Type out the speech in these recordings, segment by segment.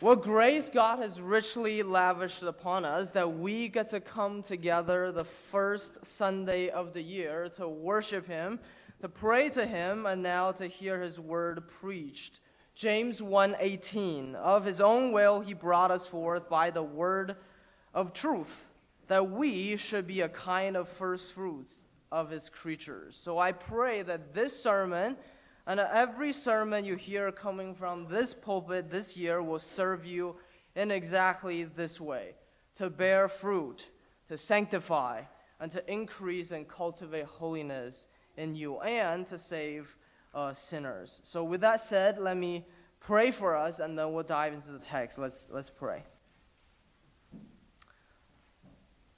What grace God has richly lavished upon us that we get to come together the first Sunday of the year to worship Him, to pray to Him, and now to hear His word preached. James 1:18 Of his own will he brought us forth by the word of truth that we should be a kind of first fruits of his creatures. So I pray that this sermon and every sermon you hear coming from this pulpit this year will serve you in exactly this way to bear fruit, to sanctify, and to increase and cultivate holiness in you, and to save uh, sinners. So, with that said, let me pray for us, and then we'll dive into the text. Let's, let's pray.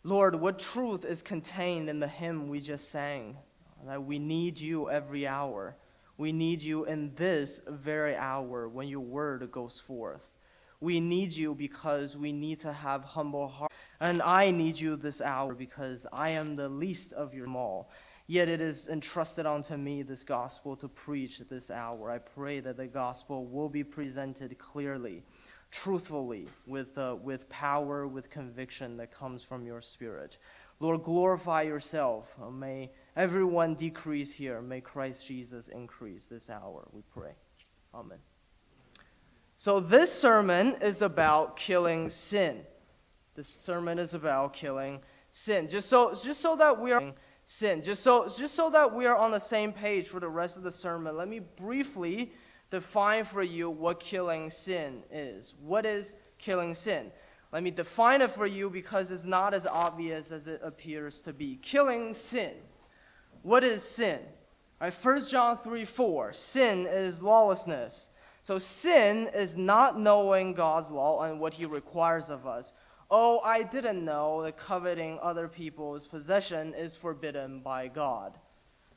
Lord, what truth is contained in the hymn we just sang? That we need you every hour. We need you in this very hour when your word goes forth. We need you because we need to have humble hearts. And I need you this hour because I am the least of your all. Yet it is entrusted unto me this gospel to preach this hour. I pray that the gospel will be presented clearly, truthfully, with, uh, with power, with conviction that comes from your spirit. Lord, glorify yourself. Uh, may everyone decrease here. May Christ Jesus increase this hour, we pray. Amen. So, this sermon is about killing sin. This sermon is about killing sin. Just so, just so that we are sin, just so, just so that we are on the same page for the rest of the sermon, let me briefly define for you what killing sin is. What is killing sin? Let me define it for you because it's not as obvious as it appears to be. Killing sin. What is sin? Right, 1 John 3 4. Sin is lawlessness. So sin is not knowing God's law and what he requires of us. Oh, I didn't know that coveting other people's possession is forbidden by God.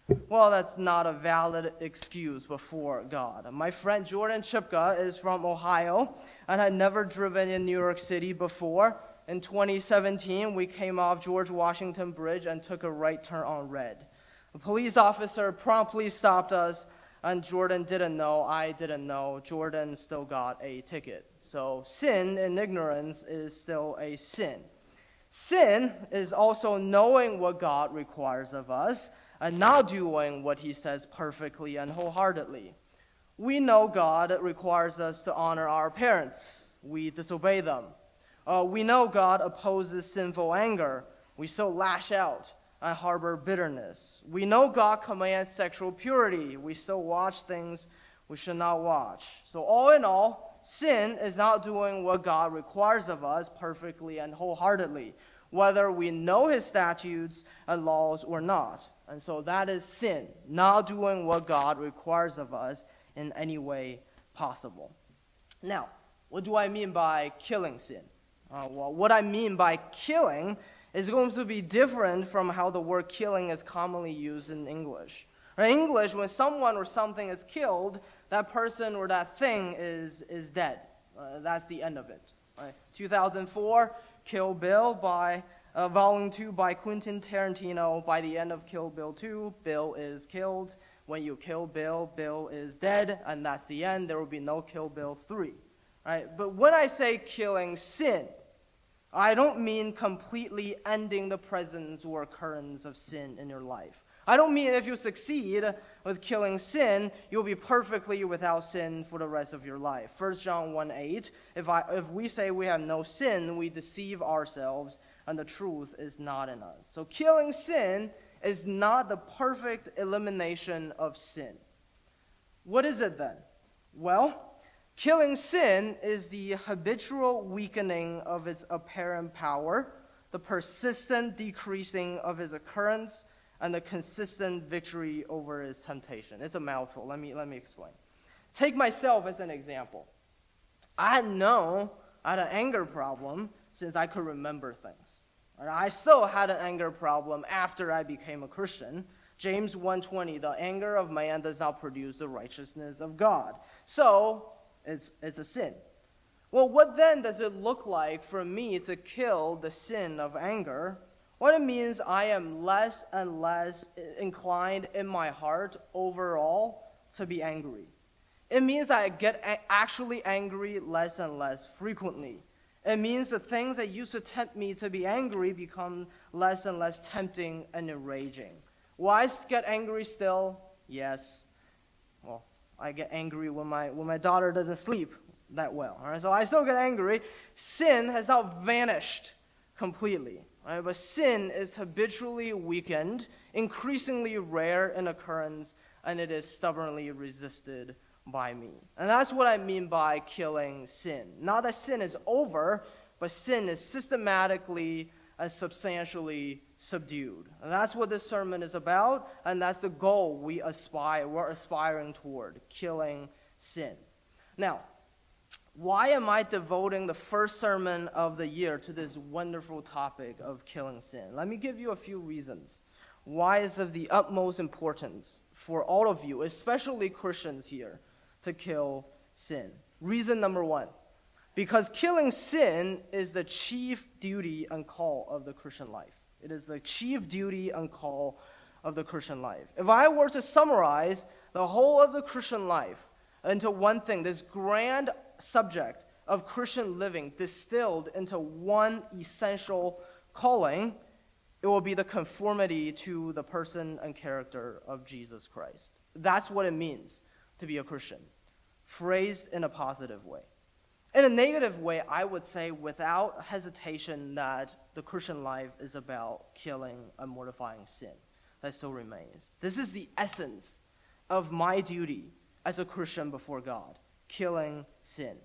Well, that's not a valid excuse before God. My friend Jordan Chipka is from Ohio and had never driven in New York City before. In 2017, we came off George Washington Bridge and took a right turn on red. A police officer promptly stopped us, and Jordan didn't know, I didn't know. Jordan still got a ticket. So, sin in ignorance is still a sin. Sin is also knowing what God requires of us and not doing what he says perfectly and wholeheartedly. We know God requires us to honor our parents. We disobey them. Uh, we know God opposes sinful anger. We still lash out and harbor bitterness. We know God commands sexual purity. We still watch things we should not watch. So, all in all, sin is not doing what God requires of us perfectly and wholeheartedly, whether we know His statutes and laws or not. And so that is sin, not doing what God requires of us in any way possible. Now, what do I mean by killing sin? Uh, well, what I mean by killing is going to be different from how the word killing is commonly used in English. In English, when someone or something is killed, that person or that thing is, is dead. Uh, that's the end of it. Right? 2004, Kill Bill by uh, Volume 2 by Quentin Tarantino. By the end of Kill Bill 2, Bill is killed. When you kill Bill, Bill is dead, and that's the end. There will be no Kill Bill 3. Right? But when I say killing sin, I don't mean completely ending the presence or occurrence of sin in your life. I don't mean if you succeed with killing sin, you'll be perfectly without sin for the rest of your life. 1 John 1 8, if, I, if we say we have no sin, we deceive ourselves and the truth is not in us. So, killing sin is not the perfect elimination of sin. What is it then? Well, killing sin is the habitual weakening of its apparent power, the persistent decreasing of its occurrence, and the consistent victory over its temptation. It's a mouthful. Let me, let me explain. Take myself as an example. I know I had an anger problem since I could remember things. I still had an anger problem after I became a Christian. James 1:20, the anger of man does not produce the righteousness of God. So, it's, it's a sin. Well, what then does it look like for me to kill the sin of anger? What it means I am less and less inclined in my heart overall to be angry. It means I get actually angry less and less frequently. It means the things that used to tempt me to be angry become less and less tempting and enraging. Will I get angry still? Yes. Well, I get angry when my, when my daughter doesn't sleep that well. All right? So I still get angry. Sin has now vanished completely. Right? But sin is habitually weakened, increasingly rare in occurrence, and it is stubbornly resisted by me. And that's what I mean by killing sin. Not that sin is over, but sin is systematically and substantially subdued. And that's what this sermon is about, and that's the goal we aspire, we're aspiring toward, killing sin. Now, why am I devoting the first sermon of the year to this wonderful topic of killing sin? Let me give you a few reasons why it's of the utmost importance for all of you, especially Christians here, to kill sin. Reason number one because killing sin is the chief duty and call of the Christian life. It is the chief duty and call of the Christian life. If I were to summarize the whole of the Christian life into one thing, this grand subject of Christian living distilled into one essential calling, it will be the conformity to the person and character of Jesus Christ. That's what it means to be a Christian, phrased in a positive way. In a negative way, I would say without hesitation that the Christian life is about killing and mortifying sin. That still remains. This is the essence of my duty as a Christian before God killing sin.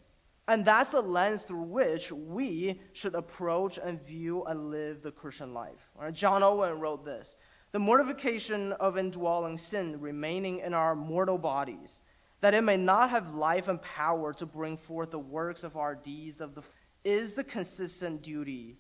And that's the lens through which we should approach and view and live the Christian life. Right? John Owen wrote this The mortification of indwelling sin remaining in our mortal bodies that it may not have life and power to bring forth the works of our deeds of the is the consistent duty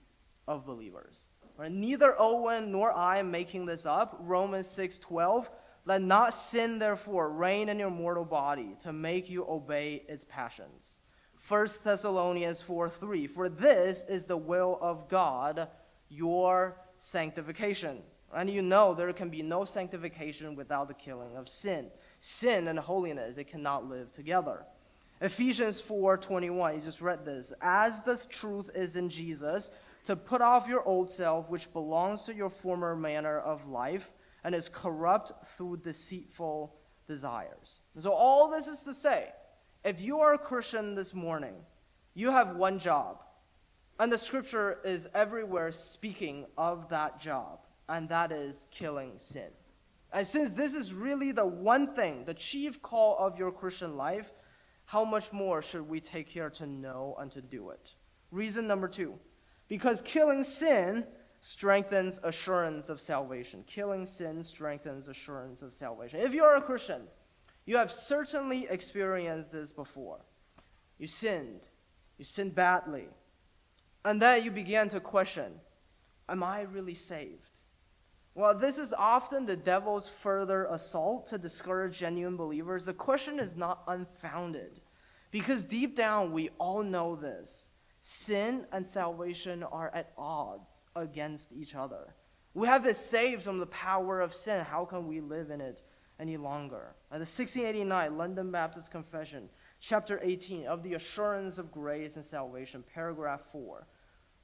of believers. Right? Neither Owen nor I am making this up. Romans 6:12, let not sin therefore reign in your mortal body to make you obey its passions. 1 Thessalonians 4 3. for this is the will of God, your sanctification. And you know there can be no sanctification without the killing of sin sin and holiness, they cannot live together. Ephesians 4:21, you just read this. As the truth is in Jesus, to put off your old self, which belongs to your former manner of life and is corrupt through deceitful desires. So, all this is to say, if you are a Christian this morning, you have one job. And the scripture is everywhere speaking of that job, and that is killing sin. And since this is really the one thing, the chief call of your Christian life, how much more should we take care to know and to do it? Reason number two because killing sin strengthens assurance of salvation. Killing sin strengthens assurance of salvation. If you are a Christian, you have certainly experienced this before. You sinned, you sinned badly, and then you began to question Am I really saved? Well, this is often the devil's further assault to discourage genuine believers. The question is not unfounded because deep down we all know this. Sin and salvation are at odds against each other. We have been saved from the power of sin. How can we live in it any longer? At the 1689 London Baptist Confession, chapter 18 of the assurance of grace and salvation, paragraph 4.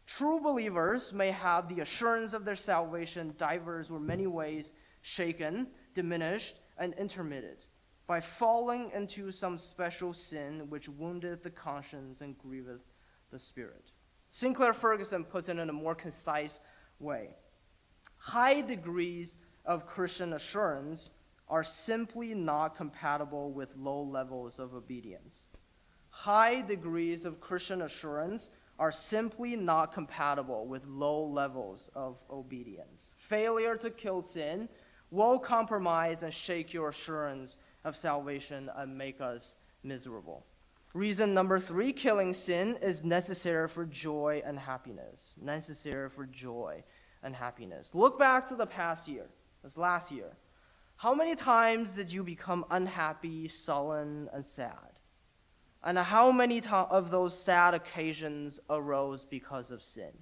True believers may have the assurance of their salvation divers or many ways shaken, diminished, and intermitted by falling into some special sin which woundeth the conscience and grieveth the spirit. Sinclair Ferguson puts it in a more concise way. High degrees of Christian assurance are simply not compatible with low levels of obedience. High degrees of Christian assurance are simply not compatible with low levels of obedience. Failure to kill sin will compromise and shake your assurance of salvation and make us miserable. Reason number three killing sin is necessary for joy and happiness. Necessary for joy and happiness. Look back to the past year, this last year. How many times did you become unhappy, sullen, and sad? And how many of those sad occasions arose because of sin?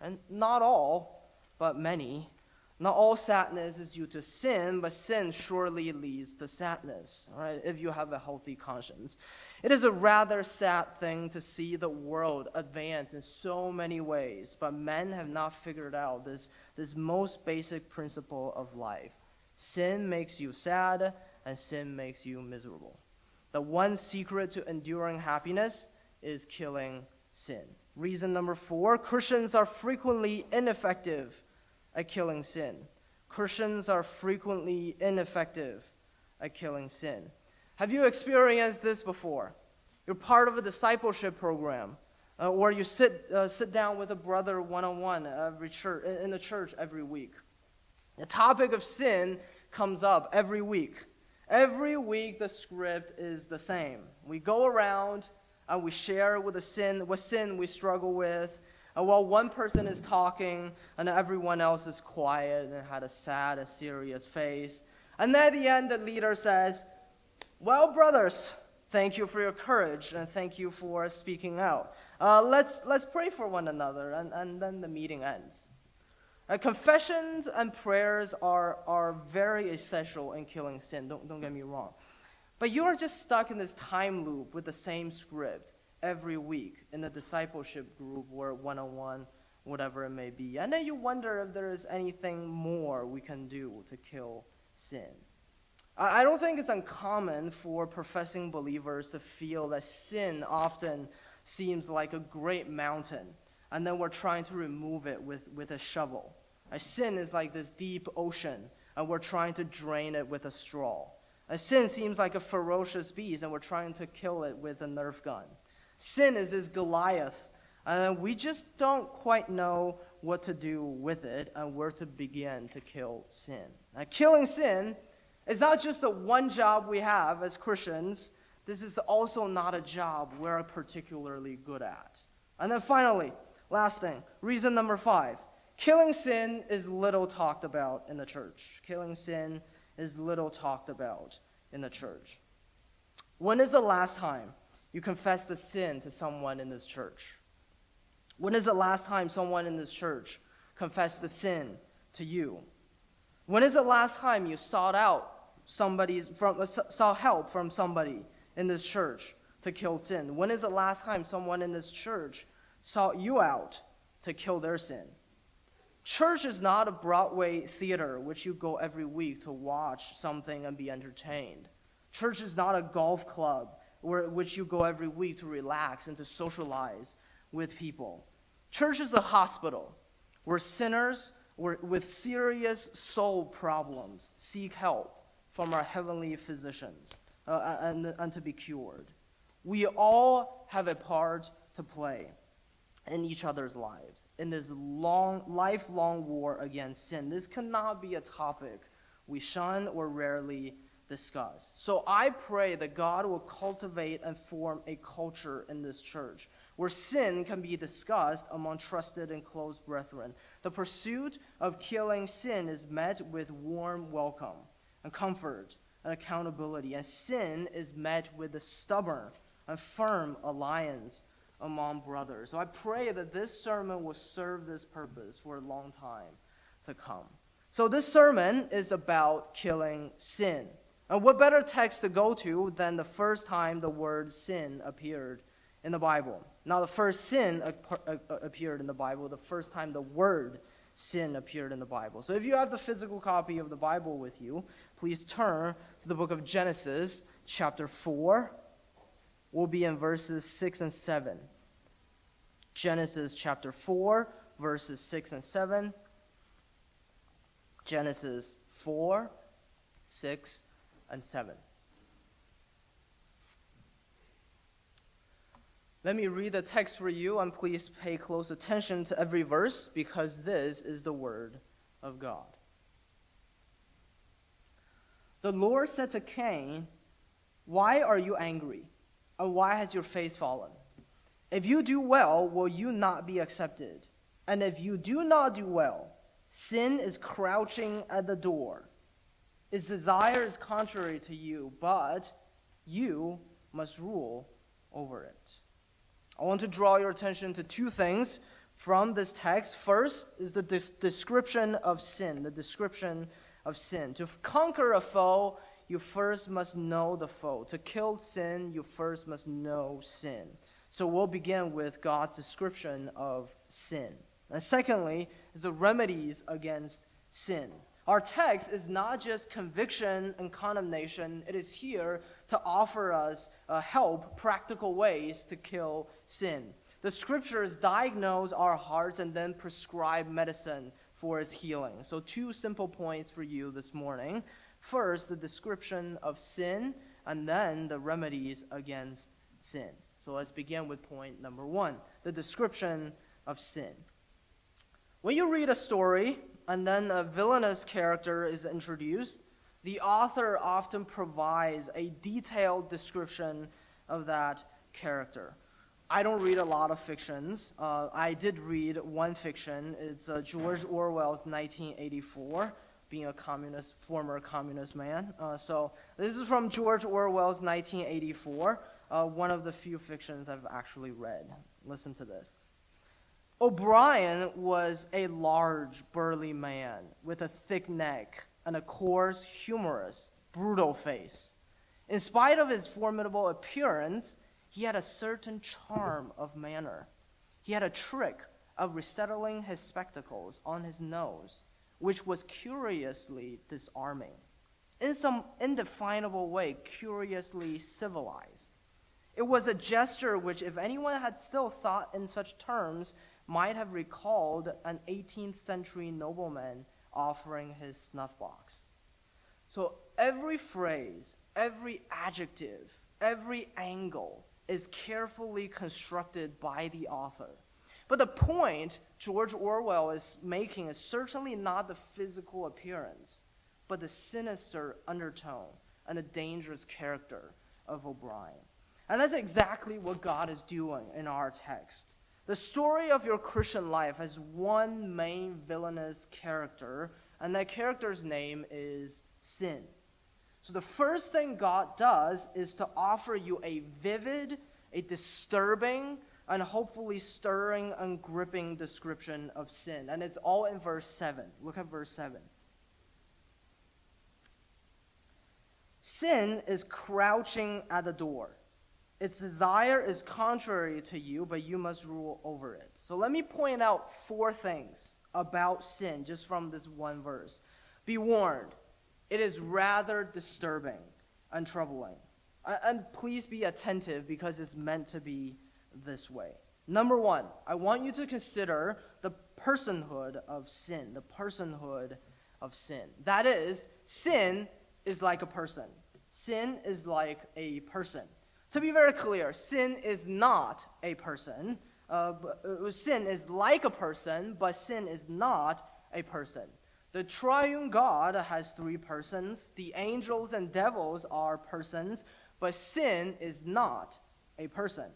And not all, but many. Not all sadness is due to sin, but sin surely leads to sadness, right? If you have a healthy conscience. It is a rather sad thing to see the world advance in so many ways, but men have not figured out this, this most basic principle of life. Sin makes you sad, and sin makes you miserable. The one secret to enduring happiness is killing sin. Reason number four Christians are frequently ineffective at killing sin. Christians are frequently ineffective at killing sin. Have you experienced this before? You're part of a discipleship program, uh, you sit, uh, sit down with a brother one on one in the church every week. The topic of sin comes up every week. Every week, the script is the same. We go around and we share with the sin, what sin we struggle with, and while one person is talking and everyone else is quiet and had a sad, a serious face. And at the end, the leader says, Well, brothers, thank you for your courage and thank you for speaking out. Uh, let's, let's pray for one another. And, and then the meeting ends. Uh, confessions and prayers are, are very essential in killing sin, don't, don't get me wrong. But you are just stuck in this time loop with the same script every week in a discipleship group or one on one, whatever it may be. And then you wonder if there is anything more we can do to kill sin. I don't think it's uncommon for professing believers to feel that sin often seems like a great mountain, and then we're trying to remove it with, with a shovel. A sin is like this deep ocean, and we're trying to drain it with a straw. A sin seems like a ferocious beast, and we're trying to kill it with a Nerf gun. Sin is this Goliath, and we just don't quite know what to do with it and where to begin to kill sin. Now, killing sin is not just the one job we have as Christians, this is also not a job we're particularly good at. And then finally, last thing, reason number five killing sin is little talked about in the church. Killing sin is little talked about in the church. When is the last time you confessed the sin to someone in this church? When is the last time someone in this church confessed the sin to you? When is the last time you sought out somebody from uh, sought help from somebody in this church to kill sin? When is the last time someone in this church sought you out to kill their sin? Church is not a Broadway theater which you go every week to watch something and be entertained. Church is not a golf club where, which you go every week to relax and to socialize with people. Church is a hospital where sinners with serious soul problems seek help from our heavenly physicians uh, and, and to be cured. We all have a part to play in each other's lives in this long, lifelong war against sin. This cannot be a topic we shun or rarely discuss. So I pray that God will cultivate and form a culture in this church where sin can be discussed among trusted and close brethren. The pursuit of killing sin is met with warm welcome and comfort and accountability, and sin is met with a stubborn and firm alliance among brothers. So I pray that this sermon will serve this purpose for a long time to come. So this sermon is about killing sin. And what better text to go to than the first time the word sin appeared in the Bible? Now, the first sin appeared in the Bible, the first time the word sin appeared in the Bible. So if you have the physical copy of the Bible with you, please turn to the book of Genesis, chapter 4. We'll be in verses 6 and 7. Genesis chapter 4, verses 6 and 7. Genesis 4, 6, and 7. Let me read the text for you, and please pay close attention to every verse because this is the word of God. The Lord said to Cain, Why are you angry? And why has your face fallen? If you do well, will you not be accepted? And if you do not do well, sin is crouching at the door its desire is contrary to you, but you must rule over it. I want to draw your attention to two things. from this text. First is the des- description of sin, the description of sin. To conquer a foe, you first must know the foe. To kill sin, you first must know sin. So we'll begin with God's description of sin. And secondly, is the remedies against sin. Our text is not just conviction and condemnation, it is here to offer us uh, help, practical ways to kill sin. The scriptures diagnose our hearts and then prescribe medicine for its healing. So, two simple points for you this morning. First, the description of sin, and then the remedies against sin. So, let's begin with point number one the description of sin. When you read a story and then a villainous character is introduced, the author often provides a detailed description of that character. I don't read a lot of fictions. Uh, I did read one fiction. It's uh, George Orwell's 1984, being a communist, former communist man. Uh, so this is from George Orwell's 1984, uh, one of the few fictions I've actually read. Listen to this. O'Brien was a large, burly man with a thick neck and a coarse, humorous, brutal face. In spite of his formidable appearance, he had a certain charm of manner. He had a trick of resettling his spectacles on his nose, which was curiously disarming. In some indefinable way, curiously civilized. It was a gesture which, if anyone had still thought in such terms, might have recalled an 18th century nobleman offering his snuff box. So every phrase, every adjective, every angle is carefully constructed by the author. But the point George Orwell is making is certainly not the physical appearance, but the sinister undertone and the dangerous character of O'Brien. And that's exactly what God is doing in our text. The story of your Christian life has one main villainous character, and that character's name is sin. So the first thing God does is to offer you a vivid, a disturbing, and hopefully stirring and gripping description of sin. And it's all in verse 7. Look at verse 7. Sin is crouching at the door. Its desire is contrary to you, but you must rule over it. So let me point out four things about sin just from this one verse. Be warned, it is rather disturbing and troubling. Uh, and please be attentive because it's meant to be this way. Number one, I want you to consider the personhood of sin. The personhood of sin. That is, sin is like a person. Sin is like a person. To be very clear, sin is not a person. Uh, uh, sin is like a person, but sin is not a person. The triune God has three persons. The angels and devils are persons, but sin is not a person.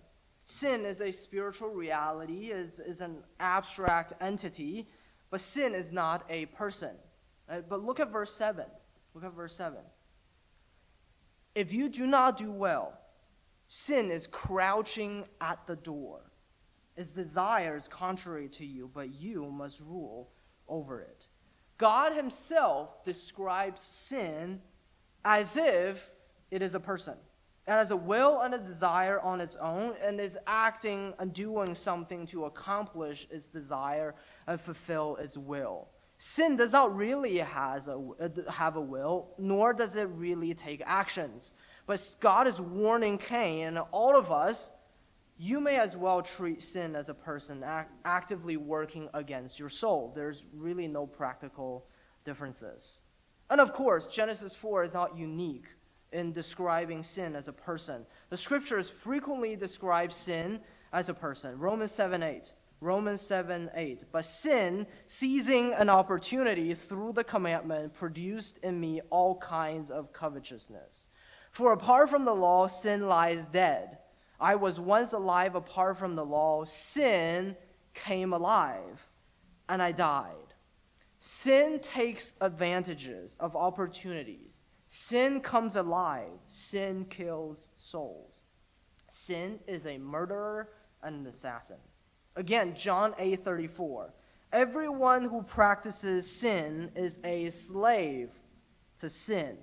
Sin is a spiritual reality, is, is an abstract entity, but sin is not a person. Uh, but look at verse 7. Look at verse 7. If you do not do well, Sin is crouching at the door. Its desires contrary to you, but you must rule over it. God Himself describes sin as if it is a person. It has a will and a desire on its own and is acting and doing something to accomplish its desire and fulfill its will. Sin does not really has a, have a will, nor does it really take actions. But God is warning Cain and all of us you may as well treat sin as a person act- actively working against your soul. There's really no practical differences. And of course, Genesis 4 is not unique in describing sin as a person. The scriptures frequently describe sin as a person. Romans 7 8. Romans 7 8. But sin, seizing an opportunity through the commandment, produced in me all kinds of covetousness. For apart from the law, sin lies dead. I was once alive apart from the law. Sin came alive, and I died. Sin takes advantages of opportunities. Sin comes alive. Sin kills souls. Sin is a murderer and an assassin. Again, John 8 34. Everyone who practices sin is a slave to sin.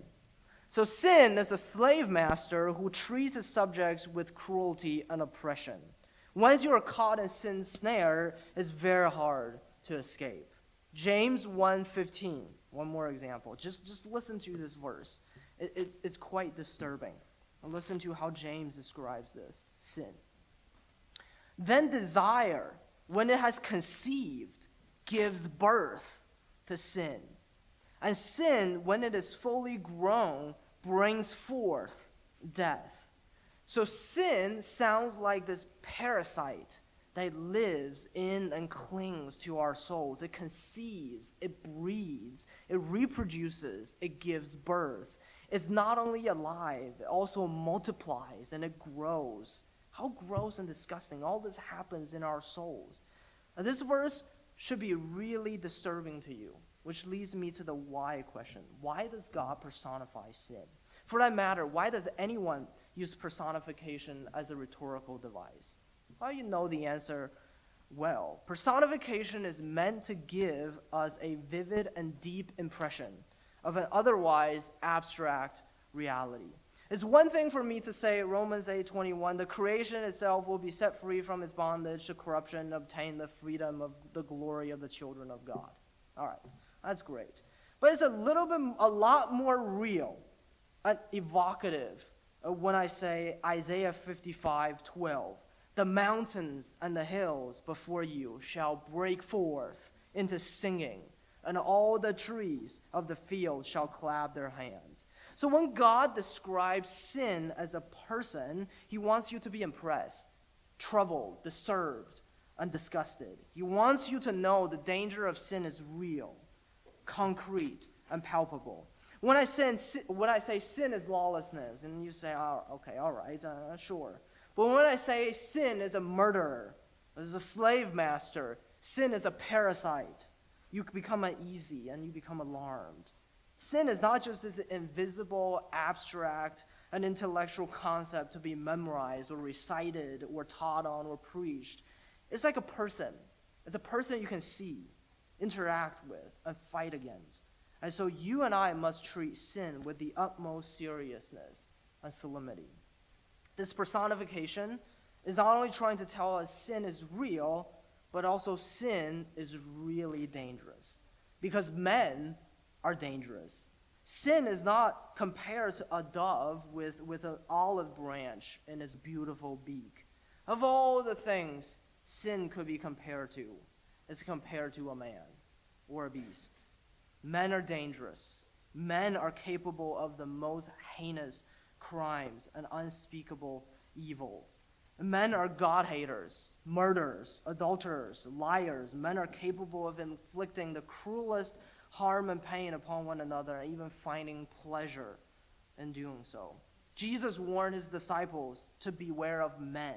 So, sin is a slave master who treats his subjects with cruelty and oppression. Once you are caught in sin's snare, it's very hard to escape. James 1:15. One more example. Just, just listen to this verse. It, it's, it's quite disturbing. Listen to how James describes this sin. Then desire, when it has conceived, gives birth to sin. And sin, when it is fully grown, brings forth death. So sin sounds like this parasite that lives in and clings to our souls. It conceives, it breeds, it reproduces, it gives birth. It's not only alive, it also multiplies and it grows. How gross and disgusting. All this happens in our souls. Now, this verse should be really disturbing to you, which leads me to the why question. Why does God personify sin? For that matter, why does anyone use personification as a rhetorical device? Well, you know the answer well. Personification is meant to give us a vivid and deep impression of an otherwise abstract reality. It's one thing for me to say Romans 8:21 the creation itself will be set free from its bondage to corruption and obtain the freedom of the glory of the children of God. All right. That's great. But it's a little bit a lot more real and evocative uh, when I say Isaiah 55:12 the mountains and the hills before you shall break forth into singing, and all the trees of the field shall clap their hands. So when God describes sin as a person, he wants you to be impressed, troubled, disturbed, and disgusted. He wants you to know the danger of sin is real, concrete, and palpable. When I, sin, when I say sin is lawlessness, and you say, oh, okay, all right, uh, sure. But when I say sin is a murderer, is a slave master, sin is a parasite, you become uneasy and you become alarmed. Sin is not just this invisible, abstract, an intellectual concept to be memorized or recited or taught on or preached. It's like a person. It's a person you can see, interact with, and fight against. And so you and I must treat sin with the utmost seriousness and solemnity. This personification is not only trying to tell us sin is real, but also sin is really dangerous. Because men are dangerous. Sin is not compared to a dove with, with an olive branch in its beautiful beak. Of all the things sin could be compared to, it's compared to a man or a beast. Men are dangerous. Men are capable of the most heinous crimes and unspeakable evils. Men are God haters, murderers, adulterers, liars. Men are capable of inflicting the cruelest harm and pain upon one another, and even finding pleasure in doing so. Jesus warned his disciples to beware of men.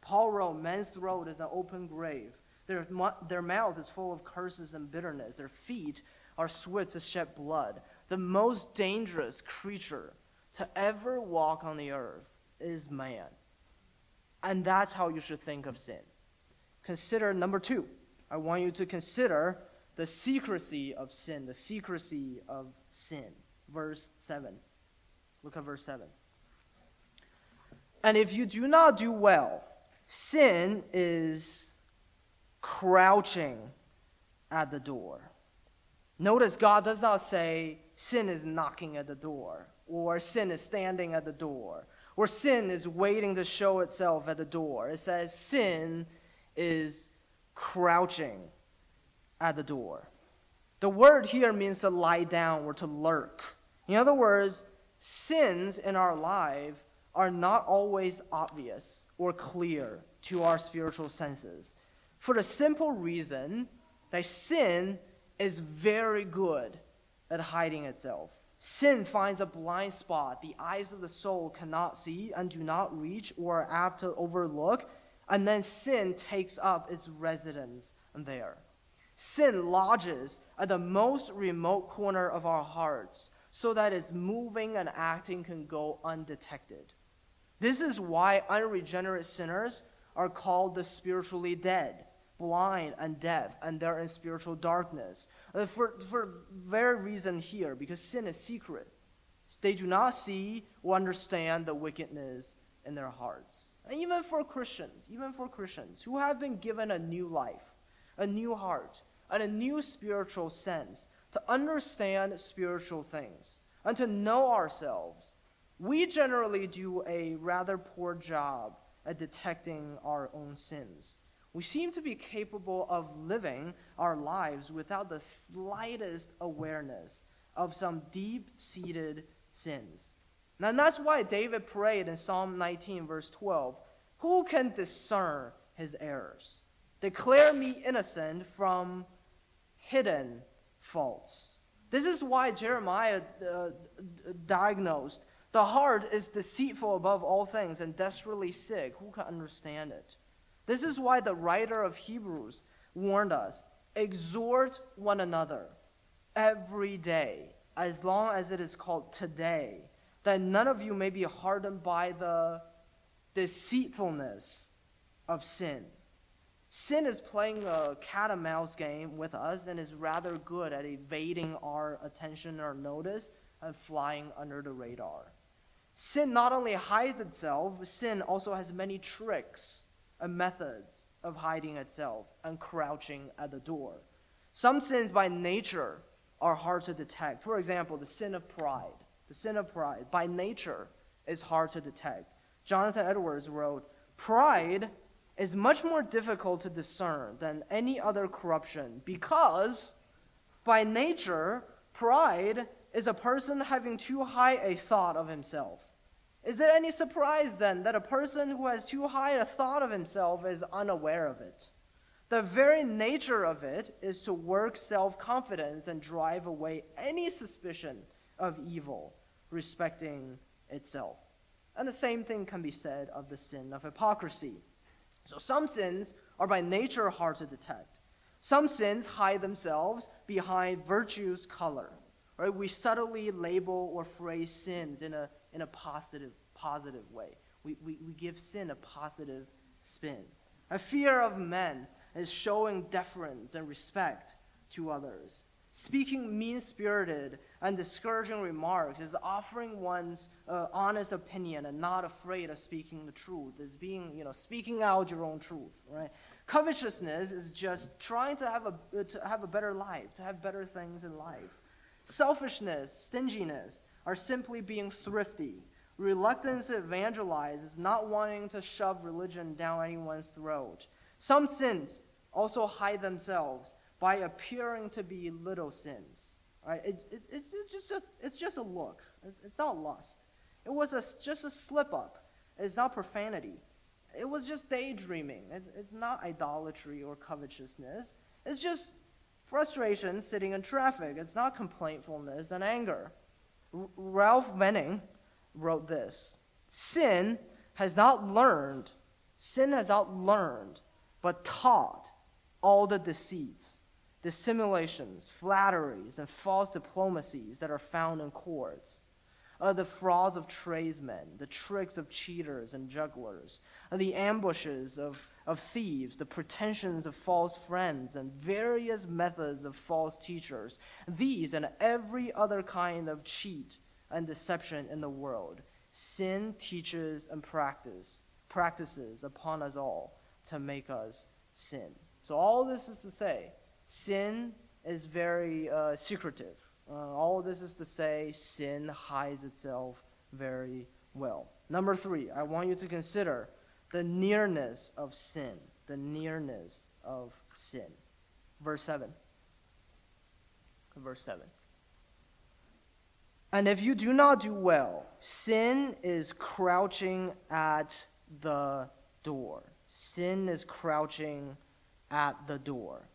Paul wrote, Men's throat is an open grave. Their, their mouth is full of curses and bitterness. Their feet are swift to shed blood. The most dangerous creature to ever walk on the earth is man. And that's how you should think of sin. Consider number two. I want you to consider the secrecy of sin, the secrecy of sin. Verse 7. Look at verse 7. And if you do not do well, sin is crouching at the door. Notice God does not say sin is knocking at the door or sin is standing at the door, or sin is waiting to show itself at the door. It says sin is crouching at the door. The word here means to lie down or to lurk. In other words, sins in our life are not always obvious or clear to our spiritual senses for the simple reason that sin is very good at hiding itself. Sin finds a blind spot the eyes of the soul cannot see and do not reach or are apt to overlook, and then sin takes up its residence there. Sin lodges at the most remote corner of our hearts so that its moving and acting can go undetected. This is why unregenerate sinners are called the spiritually dead. Blind and deaf, and they're in spiritual darkness. Uh, for, for very reason here, because sin is secret. They do not see or understand the wickedness in their hearts. And even for Christians, even for Christians who have been given a new life, a new heart, and a new spiritual sense to understand spiritual things and to know ourselves, we generally do a rather poor job at detecting our own sins. We seem to be capable of living our lives without the slightest awareness of some deep seated sins. And that's why David prayed in Psalm 19, verse 12 Who can discern his errors? Declare me innocent from hidden faults. This is why Jeremiah uh, diagnosed the heart is deceitful above all things and desperately sick. Who can understand it? This is why the writer of Hebrews warned us exhort one another every day, as long as it is called today, that none of you may be hardened by the deceitfulness of sin. Sin is playing a cat and mouse game with us and is rather good at evading our attention or notice and flying under the radar. Sin not only hides itself, sin also has many tricks and methods of hiding itself and crouching at the door. Some sins by nature are hard to detect. For example, the sin of pride. The sin of pride by nature is hard to detect. Jonathan Edwards wrote, Pride is much more difficult to discern than any other corruption because, by nature, pride is a person having too high a thought of himself. Is it any surprise then that a person who has too high a thought of himself is unaware of it? The very nature of it is to work self confidence and drive away any suspicion of evil respecting itself. And the same thing can be said of the sin of hypocrisy. So some sins are by nature hard to detect. Some sins hide themselves behind virtue's color. Right? We subtly label or phrase sins in a in a positive, positive way. We, we, we give sin a positive spin. A fear of men is showing deference and respect to others. Speaking mean spirited and discouraging remarks is offering one's uh, honest opinion and not afraid of speaking the truth, is being, you know, speaking out your own truth, right? Covetousness is just trying to have a, to have a better life, to have better things in life. Selfishness, stinginess, are simply being thrifty. Reluctance to evangelize is not wanting to shove religion down anyone's throat. Some sins also hide themselves by appearing to be little sins. Right? It, it, it's, just a, it's just a look. It's, it's not lust. It was a, just a slip up. It's not profanity. It was just daydreaming. It's, it's not idolatry or covetousness. It's just frustration sitting in traffic. It's not complaintfulness and anger. Ralph Venning wrote this Sin has not learned, sin has not learned, but taught all the deceits, dissimulations, flatteries, and false diplomacies that are found in courts uh, the frauds of tradesmen, the tricks of cheaters and jugglers, uh, the ambushes of, of thieves, the pretensions of false friends, and various methods of false teachers. These and every other kind of cheat and deception in the world, sin teaches and practice, practices upon us all to make us sin. So all this is to say, sin is very uh, secretive. Uh, all this is to say, sin hides itself very well. Number three, I want you to consider the nearness of sin. The nearness of sin. Verse 7. Verse 7. And if you do not do well, sin is crouching at the door. Sin is crouching at the door.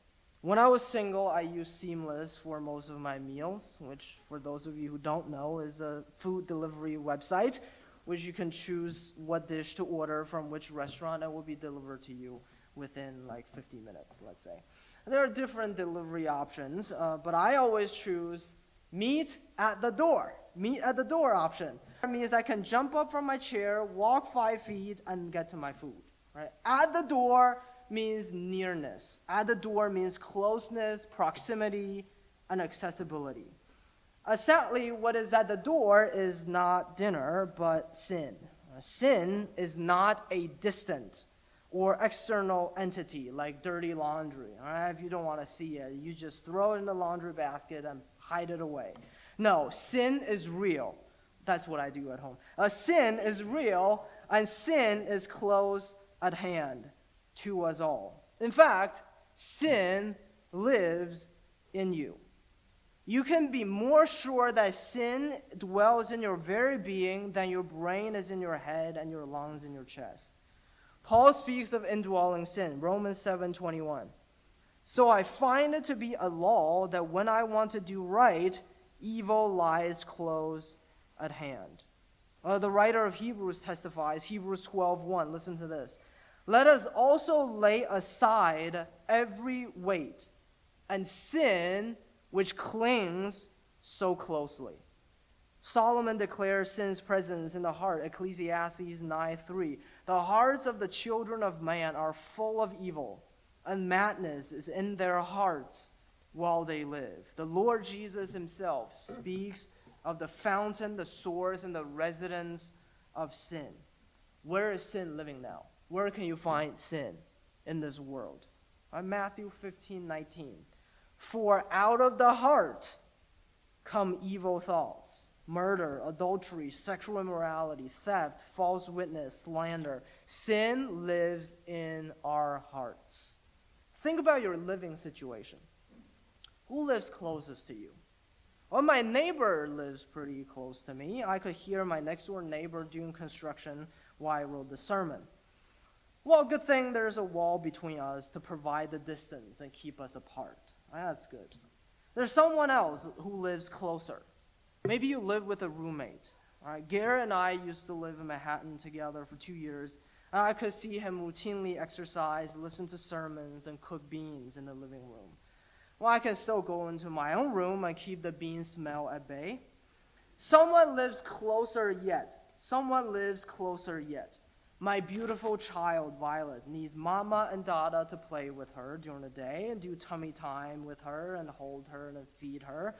When I was single, I used Seamless for most of my meals, which, for those of you who don't know, is a food delivery website which you can choose what dish to order from which restaurant and will be delivered to you within like 50 minutes, let's say. And there are different delivery options, uh, but I always choose meet at the door. Meet at the door option. That means I can jump up from my chair, walk five feet, and get to my food. Right? At the door, means nearness. At the door means closeness, proximity, and accessibility. Uh, sadly, what is at the door is not dinner, but sin. Uh, sin is not a distant or external entity like dirty laundry. If you don't want to see it, you just throw it in the laundry basket and hide it away. No, sin is real. That's what I do at home. A sin is real, and sin is close at hand to us all. In fact, sin lives in you. You can be more sure that sin dwells in your very being than your brain is in your head and your lungs in your chest. Paul speaks of indwelling sin, Romans 7:21. So I find it to be a law that when I want to do right, evil lies close at hand. Uh, the writer of Hebrews testifies, Hebrews 12:1. Listen to this. Let us also lay aside every weight and sin which clings so closely. Solomon declares sin's presence in the heart, Ecclesiastes 9:3. The hearts of the children of man are full of evil, and madness is in their hearts while they live. The Lord Jesus himself speaks of the fountain, the source, and the residence of sin. Where is sin living now? Where can you find sin in this world? On Matthew 15 19. For out of the heart come evil thoughts murder, adultery, sexual immorality, theft, false witness, slander. Sin lives in our hearts. Think about your living situation. Who lives closest to you? Well, my neighbor lives pretty close to me. I could hear my next door neighbor doing construction while I wrote the sermon. Well, good thing there's a wall between us to provide the distance and keep us apart. That's good. There's someone else who lives closer. Maybe you live with a roommate. All right, Garrett and I used to live in Manhattan together for two years, and I could see him routinely exercise, listen to sermons, and cook beans in the living room. Well, I can still go into my own room and keep the bean smell at bay. Someone lives closer yet. Someone lives closer yet. My beautiful child, Violet, needs mama and dada to play with her during the day and do tummy time with her and hold her and feed her.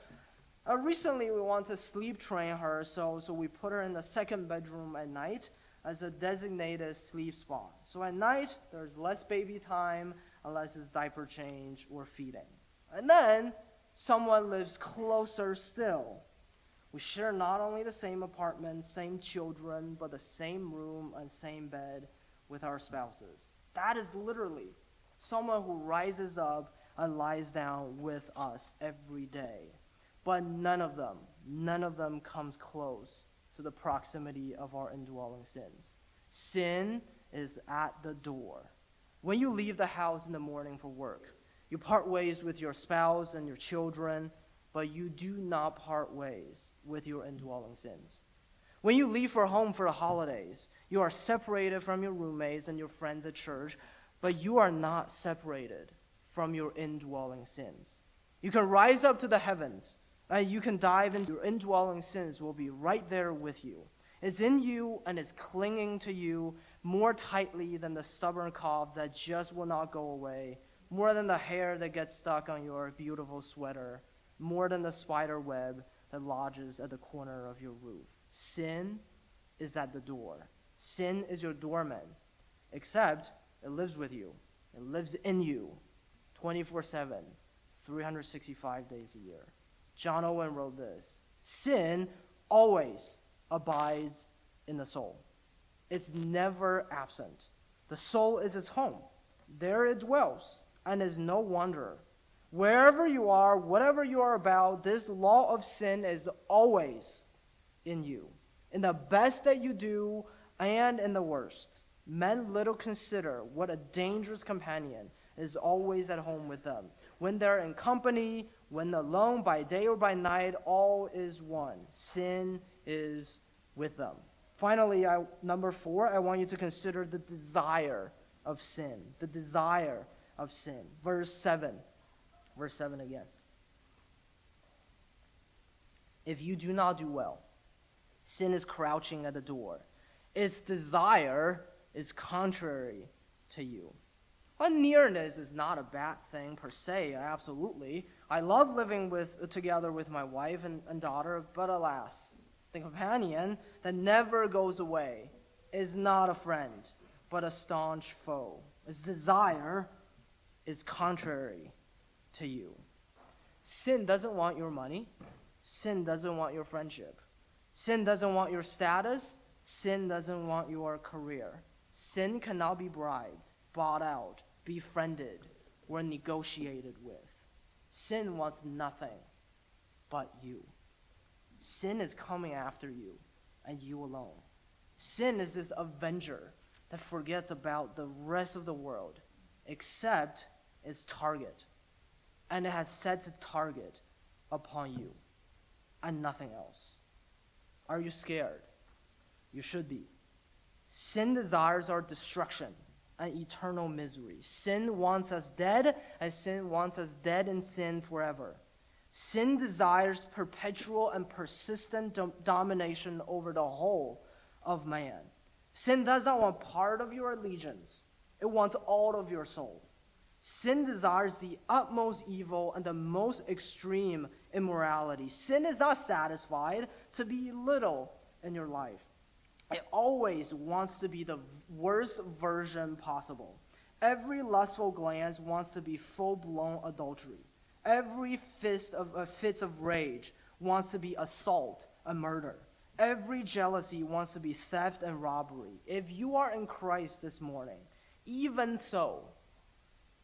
Uh, recently, we want to sleep train her, so, so we put her in the second bedroom at night as a designated sleep spot. So at night, there's less baby time unless it's diaper change or feeding. And then someone lives closer still. We share not only the same apartment, same children, but the same room and same bed with our spouses. That is literally someone who rises up and lies down with us every day. But none of them, none of them comes close to the proximity of our indwelling sins. Sin is at the door. When you leave the house in the morning for work, you part ways with your spouse and your children but you do not part ways with your indwelling sins. When you leave for home for the holidays, you are separated from your roommates and your friends at church, but you are not separated from your indwelling sins. You can rise up to the heavens and you can dive into your indwelling sins will be right there with you. It's in you and it's clinging to you more tightly than the stubborn cough that just will not go away, more than the hair that gets stuck on your beautiful sweater more than the spider web that lodges at the corner of your roof. Sin is at the door. Sin is your doorman, except it lives with you. It lives in you 24 7, 365 days a year. John Owen wrote this Sin always abides in the soul, it's never absent. The soul is its home, there it dwells, and is no wanderer. Wherever you are, whatever you are about, this law of sin is always in you. In the best that you do and in the worst. Men little consider what a dangerous companion is always at home with them. When they're in company, when alone by day or by night, all is one. Sin is with them. Finally, I, number four, I want you to consider the desire of sin. The desire of sin. Verse 7. Verse 7 again. If you do not do well, sin is crouching at the door. Its desire is contrary to you. Well, nearness is not a bad thing per se, absolutely. I love living with, together with my wife and, and daughter, but alas, the companion that never goes away is not a friend, but a staunch foe. Its desire is contrary to you. Sin doesn't want your money. Sin doesn't want your friendship. Sin doesn't want your status. Sin doesn't want your career. Sin cannot be bribed, bought out, befriended, or negotiated with. Sin wants nothing but you. Sin is coming after you and you alone. Sin is this avenger that forgets about the rest of the world except its target. And it has set its target upon you and nothing else. Are you scared? You should be. Sin desires our destruction and eternal misery. Sin wants us dead, and sin wants us dead in sin forever. Sin desires perpetual and persistent dom- domination over the whole of man. Sin does not want part of your allegiance, it wants all of your soul. Sin desires the utmost evil and the most extreme immorality. Sin is not satisfied to be little in your life. It always wants to be the worst version possible. Every lustful glance wants to be full blown adultery. Every fist of uh, fits of rage wants to be assault and murder. Every jealousy wants to be theft and robbery. If you are in Christ this morning, even so,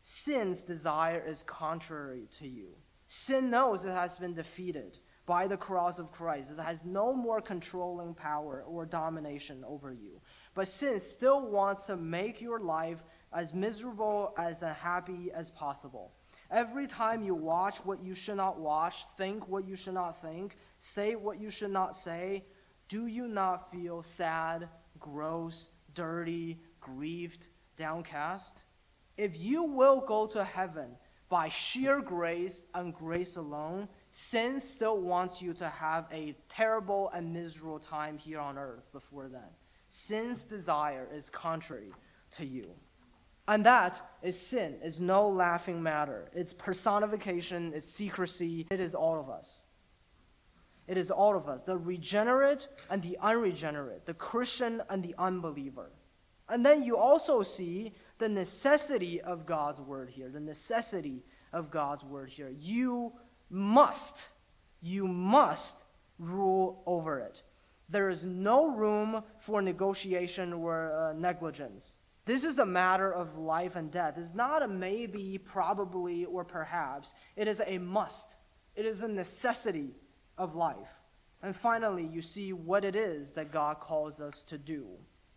Sin's desire is contrary to you. Sin knows it has been defeated by the cross of Christ. It has no more controlling power or domination over you. But sin still wants to make your life as miserable, as unhappy as possible. Every time you watch what you should not watch, think what you should not think, say what you should not say, do you not feel sad, gross, dirty, grieved, downcast? If you will go to heaven by sheer grace and grace alone, sin still wants you to have a terrible and miserable time here on earth before then. Sin's desire is contrary to you. And that is sin, is no laughing matter. It's personification, it's secrecy, it is all of us. It is all of us, the regenerate and the unregenerate, the Christian and the unbeliever. And then you also see the necessity of God's word here, the necessity of God's word here. You must, you must rule over it. There is no room for negotiation or uh, negligence. This is a matter of life and death. It's not a maybe, probably, or perhaps. It is a must. It is a necessity of life. And finally, you see what it is that God calls us to do.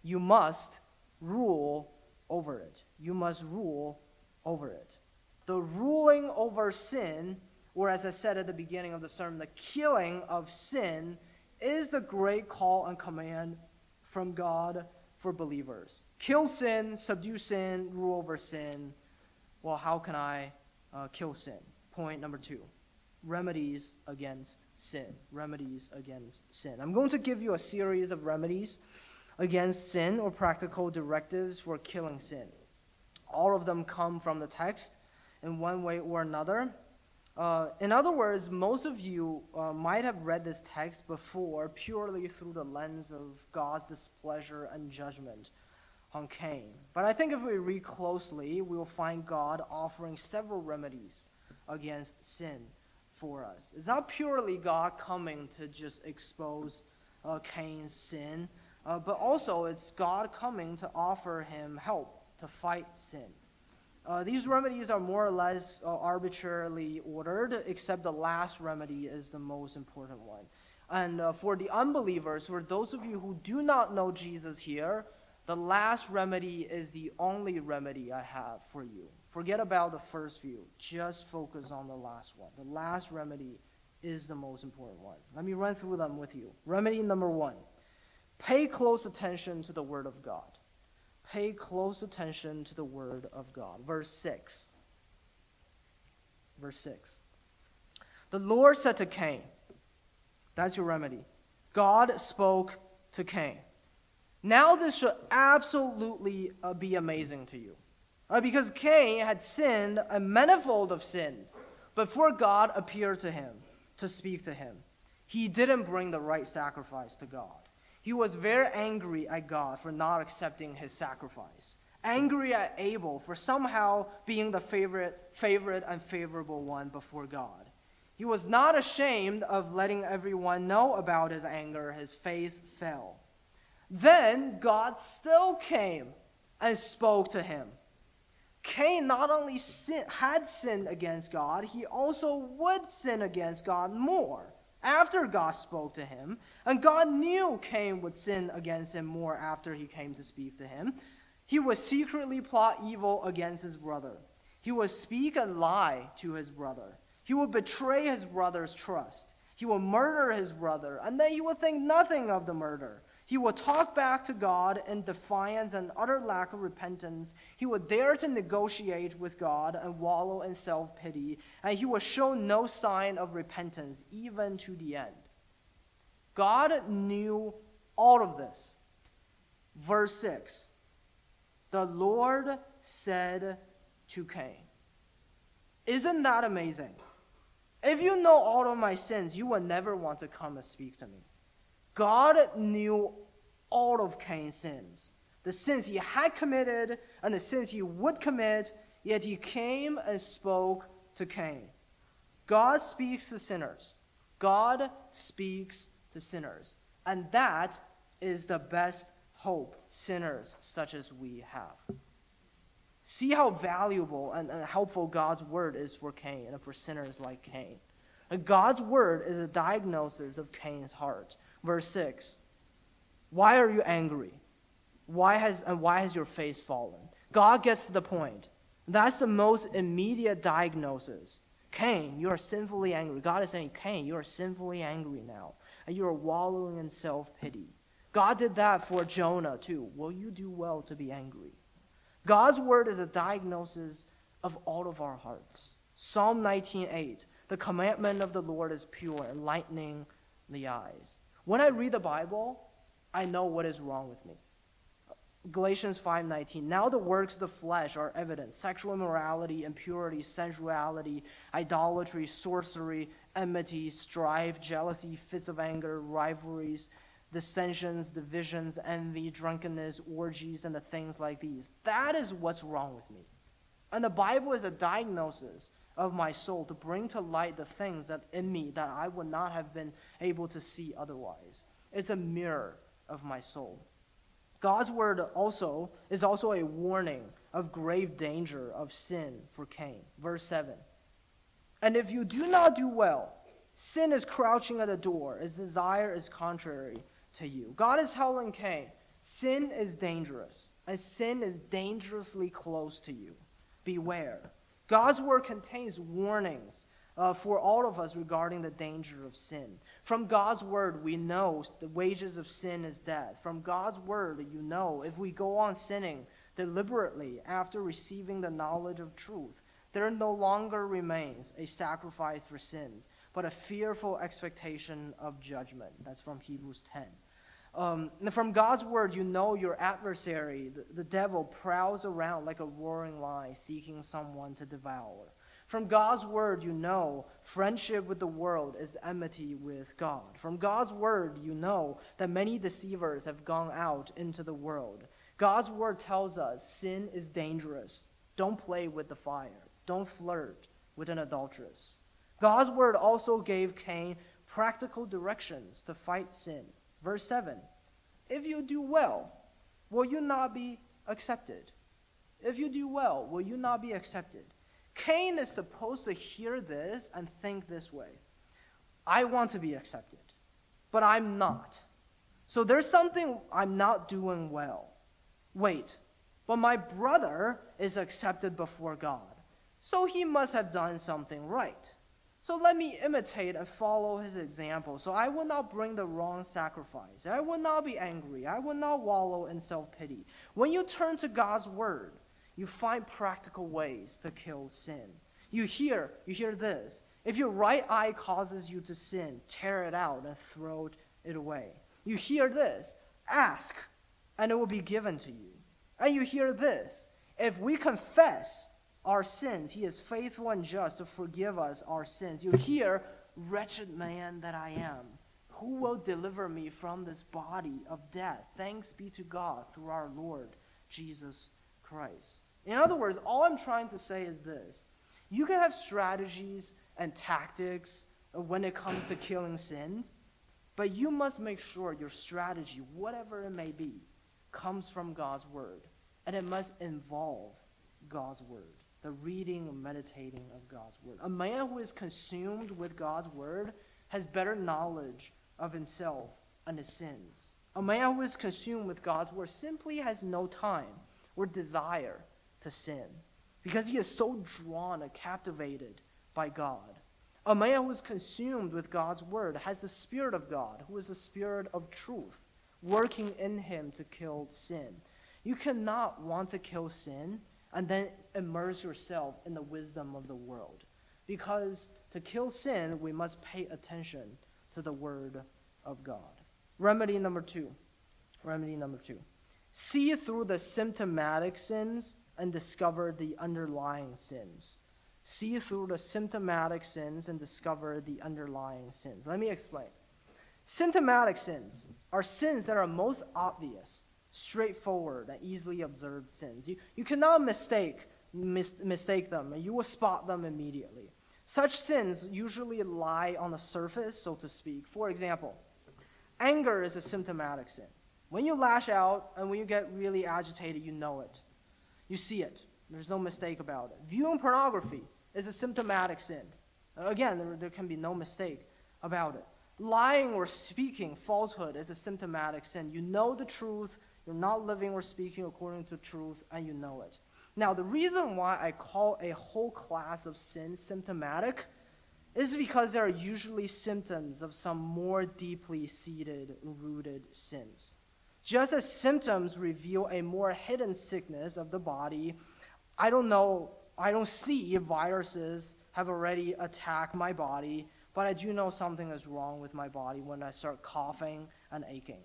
You must rule over it. You must rule over it. The ruling over sin, or as I said at the beginning of the sermon, the killing of sin, is the great call and command from God for believers. Kill sin, subdue sin, rule over sin. Well, how can I uh, kill sin? Point number two remedies against sin. Remedies against sin. I'm going to give you a series of remedies against sin or practical directives for killing sin. All of them come from the text in one way or another. Uh, in other words, most of you uh, might have read this text before purely through the lens of God's displeasure and judgment on Cain. But I think if we read closely, we will find God offering several remedies against sin for us. It's not purely God coming to just expose uh, Cain's sin, uh, but also it's God coming to offer him help to fight sin. Uh, these remedies are more or less uh, arbitrarily ordered, except the last remedy is the most important one. And uh, for the unbelievers, for those of you who do not know Jesus here, the last remedy is the only remedy I have for you. Forget about the first few, just focus on the last one. The last remedy is the most important one. Let me run through them with you. Remedy number one Pay close attention to the Word of God. Pay close attention to the Word of God. Verse 6. Verse 6. The Lord said to Cain, That's your remedy. God spoke to Cain. Now, this should absolutely uh, be amazing to you. Uh, because Cain had sinned a manifold of sins before God appeared to him to speak to him. He didn't bring the right sacrifice to God. He was very angry at God for not accepting his sacrifice, angry at Abel for somehow being the favorite, favorite and favorable one before God. He was not ashamed of letting everyone know about his anger. His face fell. Then God still came and spoke to him. Cain not only sin, had sinned against God, he also would sin against God more after God spoke to him. And God knew Cain would sin against him more after he came to speak to him. He would secretly plot evil against his brother. He would speak a lie to his brother. He would betray his brother's trust. He would murder his brother, and then he would think nothing of the murder. He would talk back to God in defiance and utter lack of repentance. He would dare to negotiate with God and wallow in self pity. And he would show no sign of repentance, even to the end. God knew all of this. Verse 6 The Lord said to Cain, Isn't that amazing? If you know all of my sins, you will never want to come and speak to me. God knew all of Cain's sins, the sins he had committed and the sins he would commit, yet he came and spoke to Cain. God speaks to sinners. God speaks to sinners. And that is the best hope sinners such as we have. See how valuable and, helpful God's word is for Cain and for sinners like Cain. God's word is a diagnosis of Cain's heart. Verse 6 Why are you angry? Why has, and why has your face fallen? God gets to the point. That's the most immediate diagnosis. Cain, you are sinfully angry. God is saying, Cain, you are sinfully angry now, and you are wallowing in self pity. God did that for Jonah too. Will you do well to be angry? God's word is a diagnosis of all of our hearts. Psalm 19:8, the commandment of the Lord is pure, enlightening the eyes. When I read the Bible, I know what is wrong with me. Galatians 5:19 Now the works of the flesh are evident: sexual immorality, impurity, sensuality, idolatry, sorcery, enmity, strife, jealousy, fits of anger, rivalries, dissensions, divisions, envy, drunkenness, orgies, and the things like these. That is what's wrong with me. And the Bible is a diagnosis of my soul to bring to light the things that in me that I would not have been able to see otherwise. It's a mirror of my soul. God's word also is also a warning of grave danger of sin for Cain. Verse 7. And if you do not do well, sin is crouching at the door, its desire is contrary to you. God is telling Cain, sin is dangerous, and sin is dangerously close to you. Beware. God's word contains warnings uh, for all of us regarding the danger of sin. From God's word, we know the wages of sin is death. From God's word, you know if we go on sinning deliberately after receiving the knowledge of truth, there no longer remains a sacrifice for sins, but a fearful expectation of judgment. That's from Hebrews 10. Um, from God's word, you know your adversary, the, the devil, prowls around like a roaring lion seeking someone to devour. From God's word, you know friendship with the world is enmity with God. From God's word, you know that many deceivers have gone out into the world. God's word tells us sin is dangerous. Don't play with the fire, don't flirt with an adulteress. God's word also gave Cain practical directions to fight sin. Verse 7 If you do well, will you not be accepted? If you do well, will you not be accepted? Cain is supposed to hear this and think this way I want to be accepted, but I'm not. So there's something I'm not doing well. Wait, but my brother is accepted before God, so he must have done something right. So let me imitate and follow his example. So I will not bring the wrong sacrifice. I will not be angry. I will not wallow in self pity. When you turn to God's word, you find practical ways to kill sin. You hear, you hear this. If your right eye causes you to sin, tear it out and throw it away. You hear this. Ask, and it will be given to you. And you hear this. If we confess our sins, he is faithful and just to forgive us our sins. You hear, wretched man that I am. Who will deliver me from this body of death? Thanks be to God through our Lord Jesus Christ. In other words, all I'm trying to say is this you can have strategies and tactics when it comes to killing sins, but you must make sure your strategy, whatever it may be, comes from God's word. And it must involve God's word, the reading and meditating of God's word. A man who is consumed with God's word has better knowledge of himself and his sins. A man who is consumed with God's word simply has no time or desire to sin because he is so drawn and captivated by God. A man who is consumed with God's word has the Spirit of God, who is the Spirit of truth, working in him to kill sin. You cannot want to kill sin and then immerse yourself in the wisdom of the world. Because to kill sin, we must pay attention to the Word of God. Remedy number two. Remedy number two. See through the symptomatic sins and discover the underlying sins. See through the symptomatic sins and discover the underlying sins. Let me explain. Symptomatic sins are sins that are most obvious, straightforward, and easily observed sins. You, you cannot mistake, mis- mistake them, and you will spot them immediately. Such sins usually lie on the surface, so to speak. For example, anger is a symptomatic sin. When you lash out and when you get really agitated, you know it. You see it. There's no mistake about it. Viewing pornography is a symptomatic sin. Again, there, there can be no mistake about it. Lying or speaking falsehood is a symptomatic sin. You know the truth, you're not living or speaking according to truth, and you know it. Now, the reason why I call a whole class of sins symptomatic is because there are usually symptoms of some more deeply seated, rooted sins. Just as symptoms reveal a more hidden sickness of the body, I don't know, I don't see if viruses have already attacked my body, but I do know something is wrong with my body when I start coughing and aching.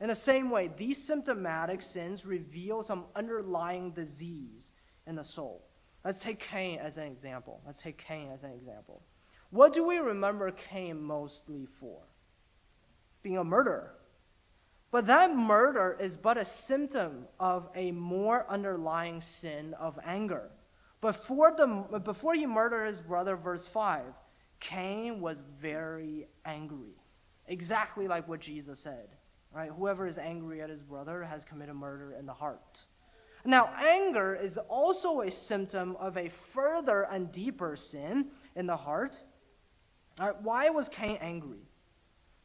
In the same way, these symptomatic sins reveal some underlying disease in the soul. Let's take Cain as an example. Let's take Cain as an example. What do we remember Cain mostly for? Being a murderer. But that murder is but a symptom of a more underlying sin of anger. Before, the, before he murdered his brother, verse 5, Cain was very angry. Exactly like what Jesus said. Right? Whoever is angry at his brother has committed murder in the heart. Now, anger is also a symptom of a further and deeper sin in the heart. Right, why was Cain angry?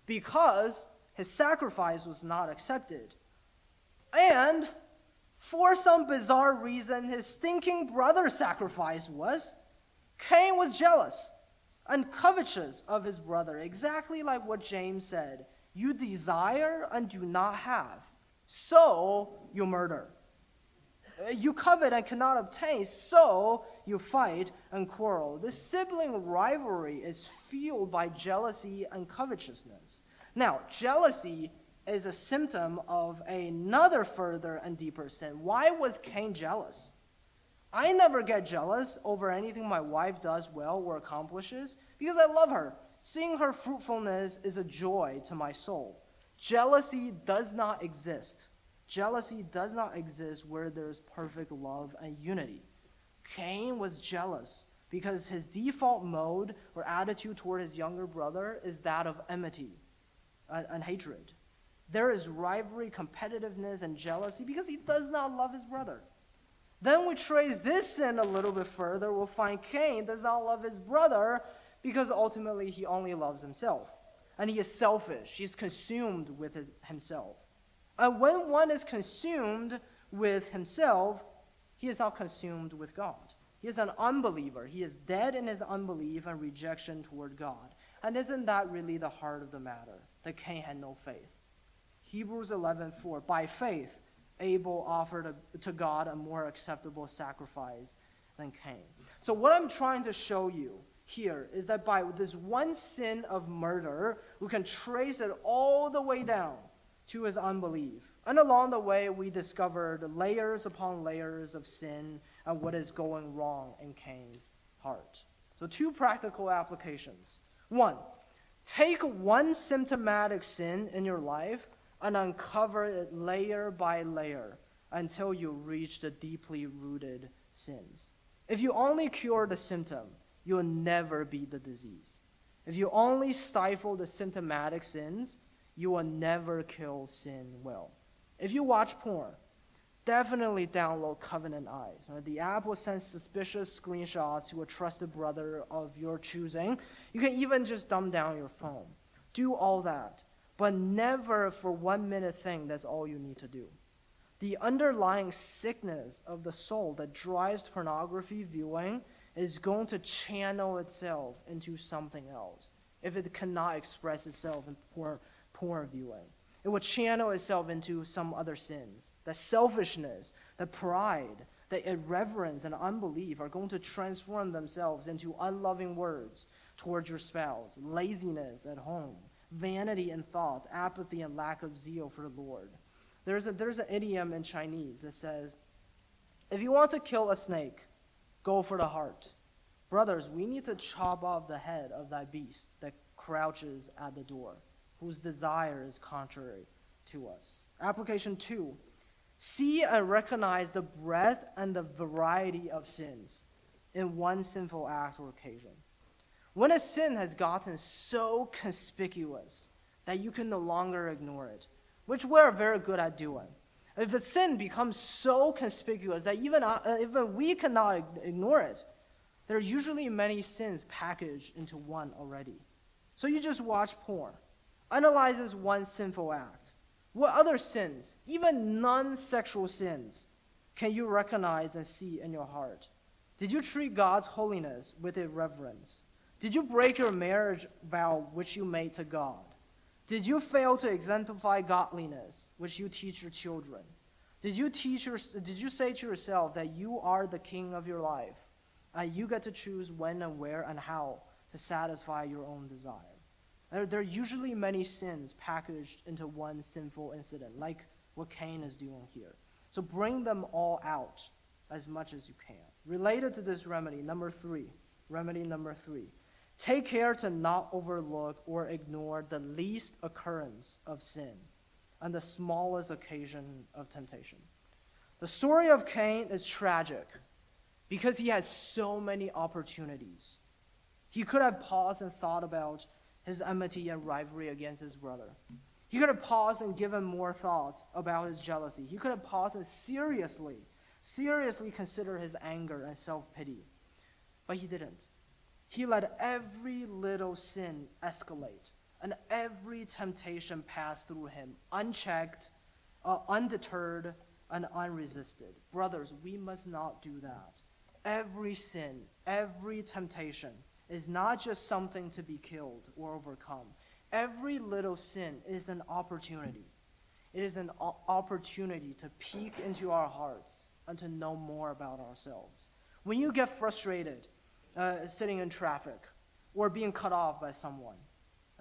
Because his sacrifice was not accepted. And for some bizarre reason, his stinking brother's sacrifice was. Cain was jealous and covetous of his brother, exactly like what James said you desire and do not have, so you murder. Uh, you covet and cannot obtain, so you fight and quarrel. This sibling rivalry is fueled by jealousy and covetousness. Now, jealousy is a symptom of another further and deeper sin. Why was Cain jealous? I never get jealous over anything my wife does well or accomplishes because I love her. Seeing her fruitfulness is a joy to my soul. Jealousy does not exist. Jealousy does not exist where there is perfect love and unity. Cain was jealous because his default mode or attitude toward his younger brother is that of enmity and, and hatred. There is rivalry, competitiveness, and jealousy because he does not love his brother. Then we trace this sin a little bit further. We'll find Cain does not love his brother because ultimately he only loves himself. And he is selfish. He's consumed with himself. And when one is consumed with himself, he is not consumed with God. He is an unbeliever. He is dead in his unbelief and rejection toward God. And isn't that really the heart of the matter? That Cain had no faith. Hebrews 11:4 By faith Abel offered a, to God a more acceptable sacrifice than Cain. So what I'm trying to show you here is that by this one sin of murder, we can trace it all the way down to his unbelief And along the way, we discovered layers upon layers of sin and what is going wrong in Cain's heart. So, two practical applications. One, take one symptomatic sin in your life and uncover it layer by layer until you reach the deeply rooted sins. If you only cure the symptom, you'll never beat the disease. If you only stifle the symptomatic sins, you will never kill sin well. If you watch porn, definitely download Covenant Eyes. The app will send suspicious screenshots to a trusted brother of your choosing. You can even just dumb down your phone. Do all that, but never for one minute think that's all you need to do. The underlying sickness of the soul that drives pornography viewing is going to channel itself into something else if it cannot express itself in poor, poor viewing. It will channel itself into some other sins. The selfishness, the pride, the irreverence, and unbelief are going to transform themselves into unloving words towards your spouse, laziness at home, vanity in thoughts, apathy, and lack of zeal for the Lord. There's, a, there's an idiom in Chinese that says, if you want to kill a snake, go for the heart. Brothers, we need to chop off the head of that beast that crouches at the door whose desire is contrary to us. Application two see and recognize the breadth and the variety of sins in one sinful act or occasion. When a sin has gotten so conspicuous that you can no longer ignore it, which we're very good at doing, if a sin becomes so conspicuous that even, uh, even we cannot ignore it, there are usually many sins packaged into one already. So you just watch porn analyzes one sinful act. What other sins, even non sexual sins, can you recognize and see in your heart? Did you treat God's holiness with irreverence? Did you break your marriage vow which you made to God? Did you fail to exemplify godliness which you teach your children? Did you, teach your, did you say to yourself that you are the king of your life and you get to choose when and where and how to satisfy your own desire? There, there are usually many sins packaged into one sinful incident, like what Cain is doing here. So bring them all out as much as you can. Related to this remedy, number three, remedy number three, take care to not overlook or ignore the least occurrence of sin and the smallest occasion of temptation. The story of Cain is tragic because he had so many opportunities. He could have paused and thought about his enmity and rivalry against his brother. He could have paused and given more thoughts about his jealousy. He could have paused and seriously, seriously consider his anger and self pity. But he didn't. He let every little sin escalate and every temptation pass through him, unchecked, uh, undeterred, and unresisted. Brothers, we must not do that. Every sin, every temptation, is not just something to be killed or overcome. Every little sin is an opportunity. It is an opportunity to peek into our hearts and to know more about ourselves. When you get frustrated uh, sitting in traffic or being cut off by someone,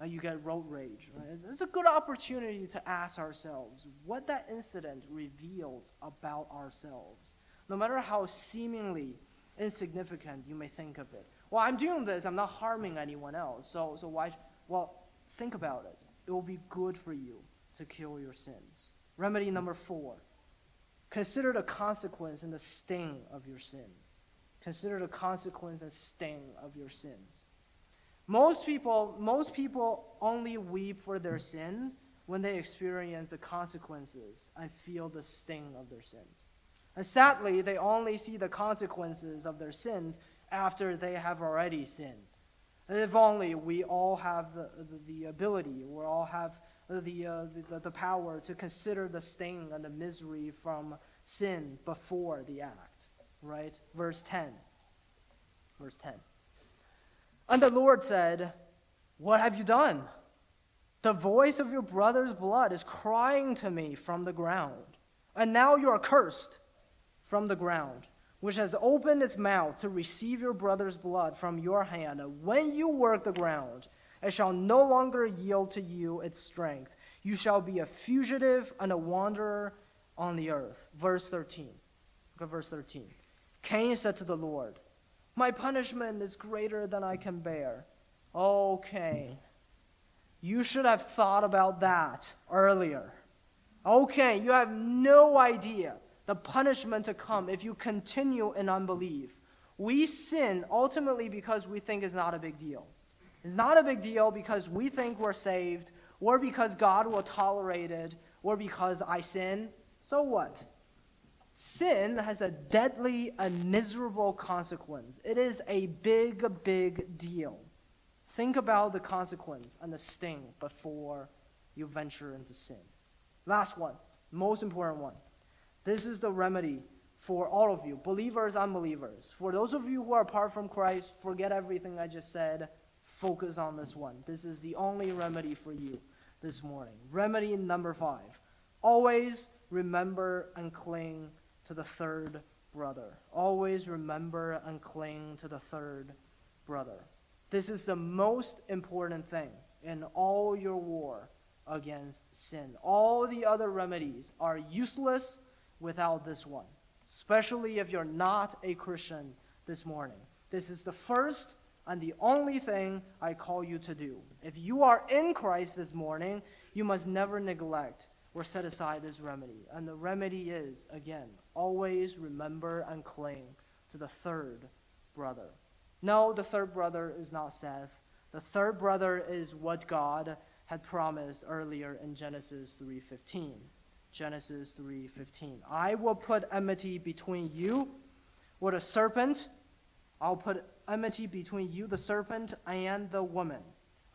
uh, you get road rage. Right? It's a good opportunity to ask ourselves what that incident reveals about ourselves, no matter how seemingly insignificant you may think of it. Well, I'm doing this, I'm not harming anyone else. So, so why? Well, think about it. It will be good for you to kill your sins. Remedy number four consider the consequence and the sting of your sins. Consider the consequence and sting of your sins. Most people, most people only weep for their sins when they experience the consequences and feel the sting of their sins. And sadly, they only see the consequences of their sins after they have already sinned. If only we all have the, the, the ability, we all have the, uh, the, the power to consider the sting and the misery from sin before the act. Right? Verse 10. Verse 10. And the Lord said, What have you done? The voice of your brother's blood is crying to me from the ground. And now you are cursed from the ground, which has opened its mouth to receive your brother's blood from your hand. When you work the ground, it shall no longer yield to you its strength. You shall be a fugitive and a wanderer on the earth. Verse 13. Look at verse 13. Cain said to the Lord, My punishment is greater than I can bear. Oh, Cain, you should have thought about that earlier. Oh, okay, you have no idea the punishment to come if you continue in unbelief. We sin ultimately because we think it's not a big deal. It's not a big deal because we think we're saved, or because God will tolerate it, or because I sin. So what? Sin has a deadly and miserable consequence. It is a big, big deal. Think about the consequence and the sting before you venture into sin. Last one, most important one. This is the remedy for all of you, believers, unbelievers. For those of you who are apart from Christ, forget everything I just said. Focus on this one. This is the only remedy for you this morning. Remedy number five always remember and cling to the third brother. Always remember and cling to the third brother. This is the most important thing in all your war against sin. All the other remedies are useless without this one, especially if you're not a Christian this morning. This is the first and the only thing I call you to do. If you are in Christ this morning, you must never neglect or set aside this remedy. And the remedy is, again, always remember and cling to the third brother. No, the third brother is not Seth. The third brother is what God had promised earlier in Genesis 3:15. Genesis 3:15. I will put enmity between you with a serpent. I'll put enmity between you the serpent and the woman,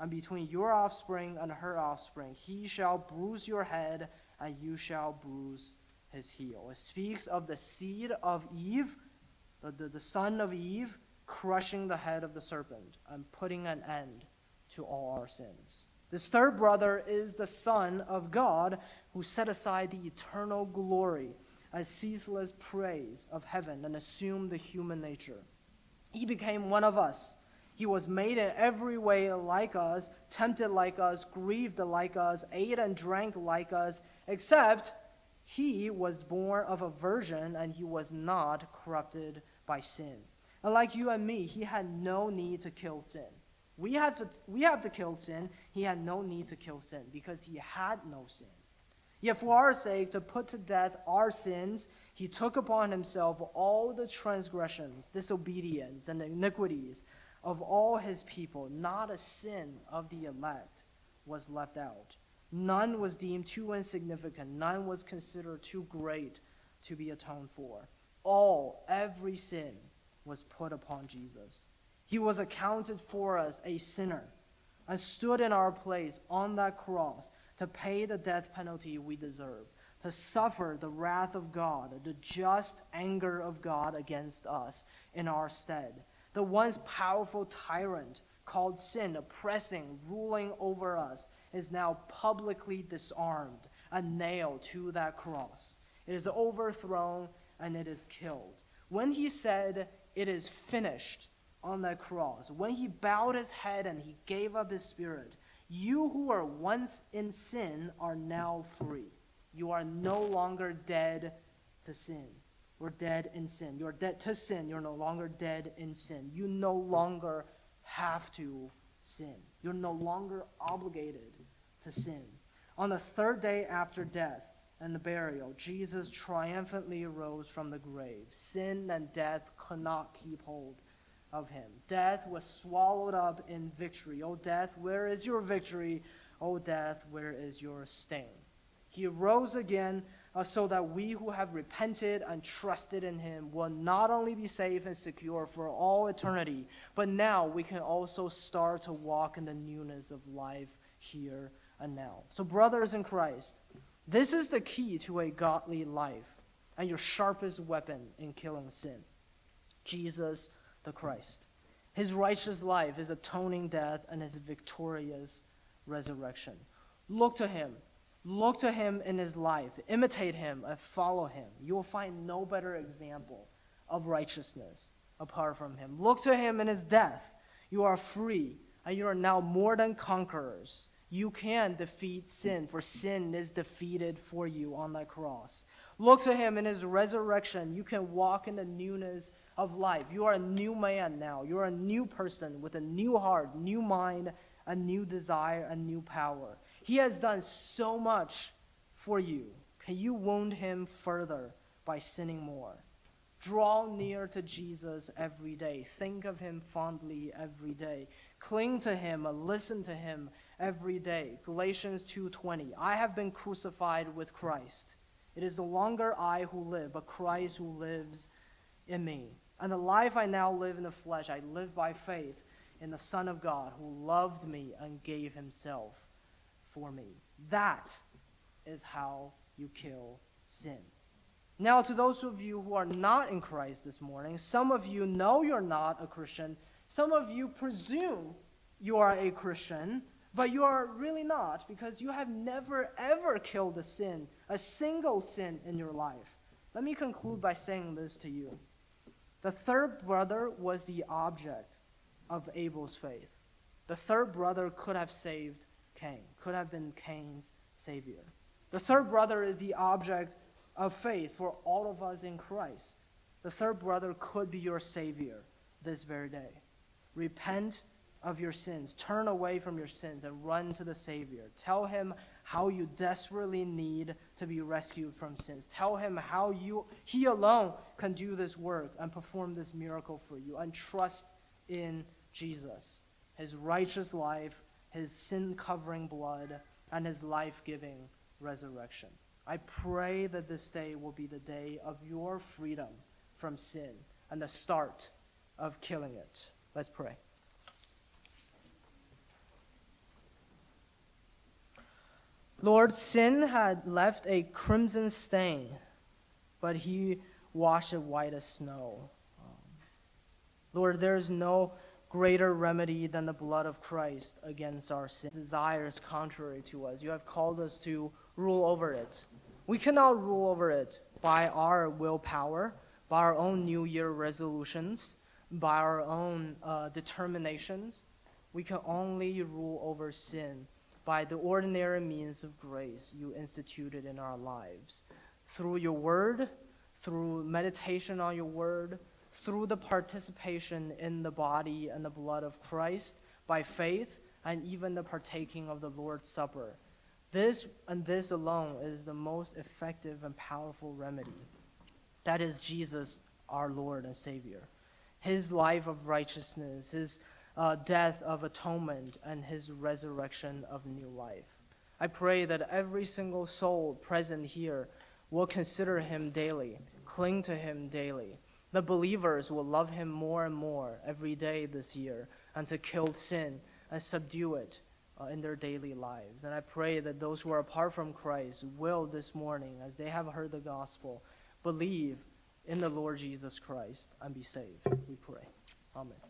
and between your offspring and her offspring. He shall bruise your head, and you shall bruise his heel. It speaks of the seed of Eve, the, the, the son of Eve, crushing the head of the serpent and putting an end to all our sins. This third brother is the Son of God who set aside the eternal glory as ceaseless praise of heaven and assumed the human nature. He became one of us. He was made in every way like us, tempted like us, grieved like us, ate and drank like us, except he was born of a virgin and he was not corrupted by sin. And like you and me, he had no need to kill sin. We, had to, we have to kill sin. He had no need to kill sin because he had no sin. Yet for our sake, to put to death our sins, he took upon himself all the transgressions, disobedience, and iniquities of all his people. Not a sin of the elect was left out. None was deemed too insignificant. None was considered too great to be atoned for. All, every sin was put upon Jesus. He was accounted for us a sinner and stood in our place on that cross to pay the death penalty we deserve, to suffer the wrath of God, the just anger of God against us in our stead. The once powerful tyrant called sin, oppressing, ruling over us, is now publicly disarmed a nail to that cross. It is overthrown and it is killed. When he said, It is finished, on that cross, when he bowed his head and he gave up his spirit, you who were once in sin are now free. You are no longer dead to sin. You're dead in sin. You're dead to sin. You're no longer dead in sin. You no longer have to sin. You're no longer obligated to sin. On the third day after death and the burial, Jesus triumphantly arose from the grave. Sin and death could not keep hold of him. Death was swallowed up in victory. O death, where is your victory? O death, where is your sting? He rose again uh, so that we who have repented and trusted in him will not only be safe and secure for all eternity, but now we can also start to walk in the newness of life here and now. So, brothers in Christ, this is the key to a godly life and your sharpest weapon in killing sin Jesus the Christ. His righteous life, his atoning death, and his victorious resurrection. Look to him. Look to him in his life. Imitate him and follow him. You will find no better example of righteousness apart from him. Look to him in his death. You are free, and you are now more than conquerors You can defeat sin, for sin is defeated for you on that cross. Look to him in his resurrection. You can walk in the newness of life. You are a new man now. You are a new person with a new heart, new mind, a new desire, a new power. He has done so much for you. Can you wound him further by sinning more? Draw near to Jesus every day. Think of him fondly every day. Cling to him and listen to him every day. Galatians 2:20. I have been crucified with Christ. It is no longer I who live, but Christ who lives in me. And the life I now live in the flesh, I live by faith in the Son of God who loved me and gave himself for me. That is how you kill sin. Now, to those of you who are not in Christ this morning, some of you know you're not a Christian. Some of you presume you are a Christian, but you are really not because you have never, ever killed a sin, a single sin in your life. Let me conclude by saying this to you. The third brother was the object of Abel's faith. The third brother could have saved Cain, could have been Cain's savior. The third brother is the object of faith for all of us in Christ. The third brother could be your savior this very day. Repent of your sins, turn away from your sins, and run to the Savior. Tell him how you desperately need to be rescued from sins. Tell him how you, he alone can do this work and perform this miracle for you. And trust in Jesus, his righteous life, his sin covering blood, and his life giving resurrection. I pray that this day will be the day of your freedom from sin and the start of killing it. Let's pray. Lord, sin had left a crimson stain, but he washed it white as snow. Lord, there is no greater remedy than the blood of Christ against our sin. Desires contrary to us. You have called us to rule over it. We cannot rule over it by our willpower, by our own New Year resolutions, by our own uh, determinations. We can only rule over sin by the ordinary means of grace you instituted in our lives. Through your word, through meditation on your word, through the participation in the body and the blood of Christ, by faith, and even the partaking of the Lord's Supper. This and this alone is the most effective and powerful remedy. That is Jesus, our Lord and Savior. His life of righteousness, his uh, death of atonement, and his resurrection of new life. I pray that every single soul present here will consider him daily, cling to him daily. The believers will love him more and more every day this year, and to kill sin and subdue it uh, in their daily lives. And I pray that those who are apart from Christ will this morning, as they have heard the gospel, believe in the Lord Jesus Christ and be saved. We pray. Amen.